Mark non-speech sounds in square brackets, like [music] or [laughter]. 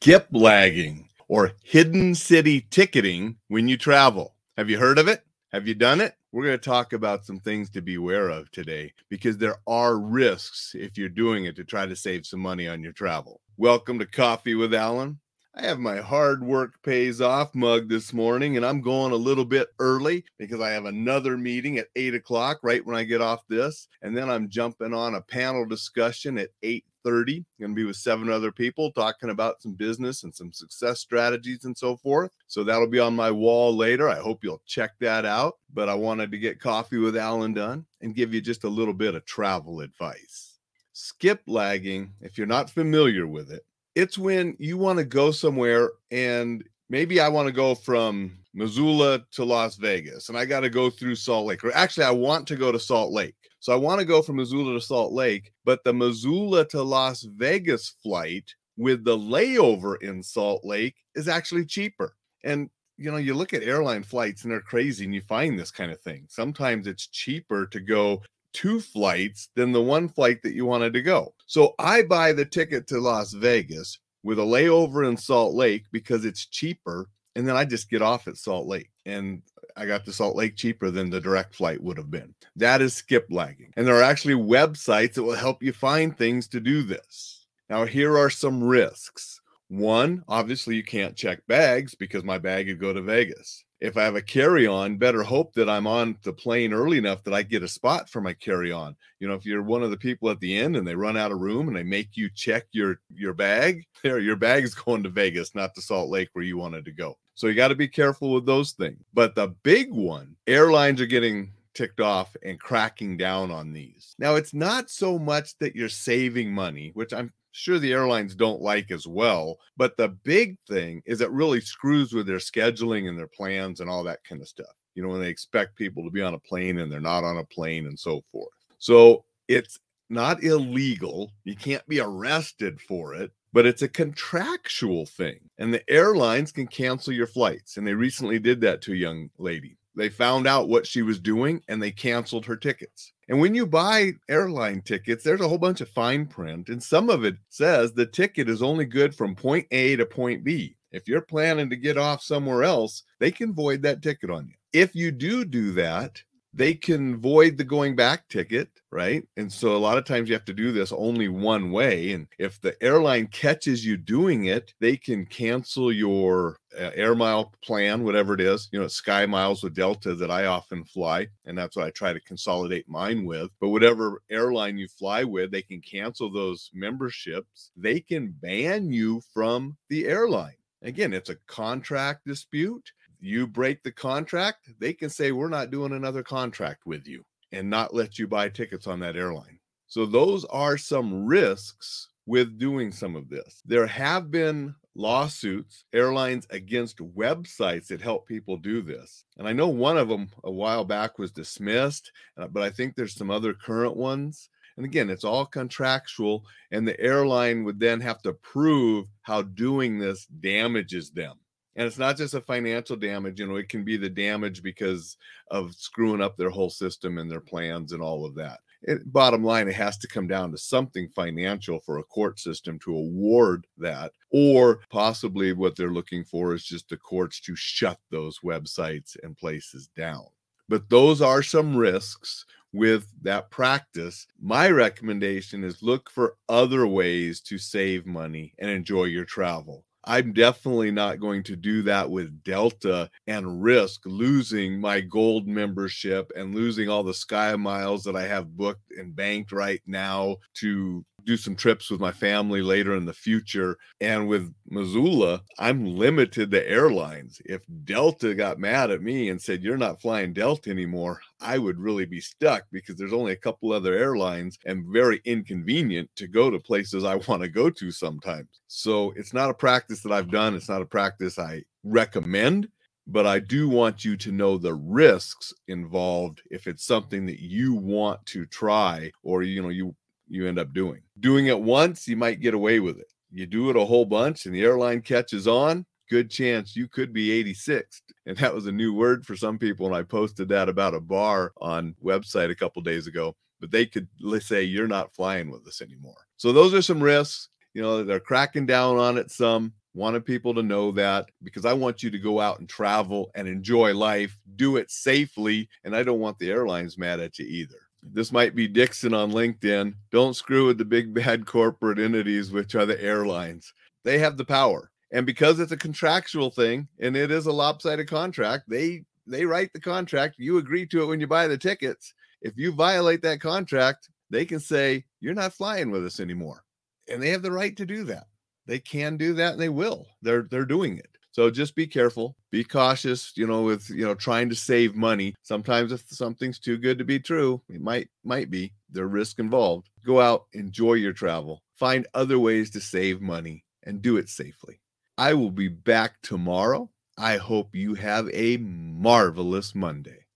skip lagging or hidden city ticketing when you travel. Have you heard of it? Have you done it? We're going to talk about some things to be aware of today because there are risks if you're doing it to try to save some money on your travel. Welcome to Coffee with Alain. I have my hard work pays off mug this morning, and I'm going a little bit early because I have another meeting at eight o'clock right when I get off this, and then I'm jumping on a panel discussion at eight 30 going to be with seven other people talking about some business and some success strategies and so forth. So that'll be on my wall later. I hope you'll check that out. But i wanted to get coffee with alain Dunn and give you just a little bit of travel advice. Skip lagging if you're not familiar with it. It's when you want to go somewhere and maybe I want to go from Missoula to Las Vegas and I got to go through Salt Lake. Or actually, I want to go to Salt Lake. So I want to go from Missoula to Salt Lake, but the Missoula to Las Vegas flight with the layover in Salt Lake is actually cheaper. And you know, you look at airline flights and they're crazy and you find this kind of thing. Sometimes it's cheaper to go two flights than the one flight that you wanted to go. So I buy the ticket to Las Vegas with a layover in Salt Lake because it's cheaper. And then I just get off at Salt Lake. And I got to Salt Lake cheaper than the direct flight would have been. That is skip lagging. And there are actually websites that will help you find things to do this. Now, here are some risks. One, obviously, you can't check bags because my bag would go to Vegas if I have a carry on, better hope that I'm on the plane early enough that I get a spot for my carry on. You know, if you're one of the people at the end and they run out of room and they make you check your your bag, [laughs] there your bag is going to Vegas, not to Salt Lake where you wanted to go. So you got to be careful with those things. But the big one, airlines are getting ticked off and cracking down on these. Now, it's not so much that you're saving money, which I'm sure the airlines don't like as well. But the big thing is it really screws with their scheduling and their plans and all that kind of stuff. You know, when they expect people to be on a plane and they're not on a plane and so forth. So it's not illegal. You can't be arrested for it, but it's a contractual thing. And the airlines can cancel your flights. And they recently did that to a young lady. They found out what she was doing and they canceled her tickets. And when you buy airline tickets, there's a whole bunch of fine print, and some of it says the ticket is only good from point A to point B. If you're planning to get off somewhere else, they can void that ticket on you. If you do do that, they can void the going back ticket, right? And so a lot of times you have to do this only one way. And if the airline catches you doing it, they can cancel your uh, air mile plan, whatever it is. You know, Sky Miles with Delta that I often fly, and that's what I try to consolidate mine with. But whatever airline you fly with, they can cancel those memberships. They can ban you from the airline. Again, it's a contract dispute you break the contract, they can say, We're not doing another contract with you and not let you buy tickets on that airline. So, those are some risks with doing some of this. There have been lawsuits, airlines against websites that help people do this. And I know one of them a while back was dismissed, uh, but I think there's some other current ones. And again, it's all contractual, and the airline would then have to prove how doing this damages them and it's not just a financial damage you know it can be the damage because of screwing up their whole system and their plans and all of that it, bottom line it has to come down to something financial for a court system to award that or possibly what they're looking for is just the courts to shut those websites and places down but those are some risks with that practice. My recommendation is look for other ways to save money and enjoy your travel. I'm definitely not going to do that with Delta and risk losing my gold membership and losing all the sky miles that I have booked and banked right now to do some trips with my family later in the future. And with Missoula, I'm limited to airlines. If Delta got mad at me and said, You're not flying Delta anymore, I would really be stuck because there's only a couple other airlines and very inconvenient to go to places I [laughs] want to go to sometimes. So it's not a practice that I've done. It's not a practice I recommend but I do want you to know the risks involved if it's something that you want to try or you know you you end up doing. Doing it once, you might get away with it. You do it a whole bunch and the airline catches on, good chance you could be 86th. And that was a new word for some people. And I posted that about a bar on website a couple days ago. But they could say you're not flying with us anymore. So those are some risks. You know, they're cracking down on it some. Wanted people to know that because I want you to go out and travel and enjoy life, do it safely, and I don't want the airlines mad at you either. This might be Dixon on LinkedIn. Don't screw with the big [laughs] bad corporate entities, which are the airlines. They have the power. And because it's a contractual thing and it is a lopsided contract, they they write the contract. You agree to it when you buy the tickets. If you violate that contract, they can say you're not flying with us anymore. And they have the right to do that. They can do that and they will. They're they're doing it. So just be careful, be cautious, you know, with you know trying to save money. Sometimes if something's too good to be true, it might might be. There's risk involved. Go out, enjoy your travel. Find other ways to save money and do it safely. I will be back tomorrow. I hope you have a marvelous Monday.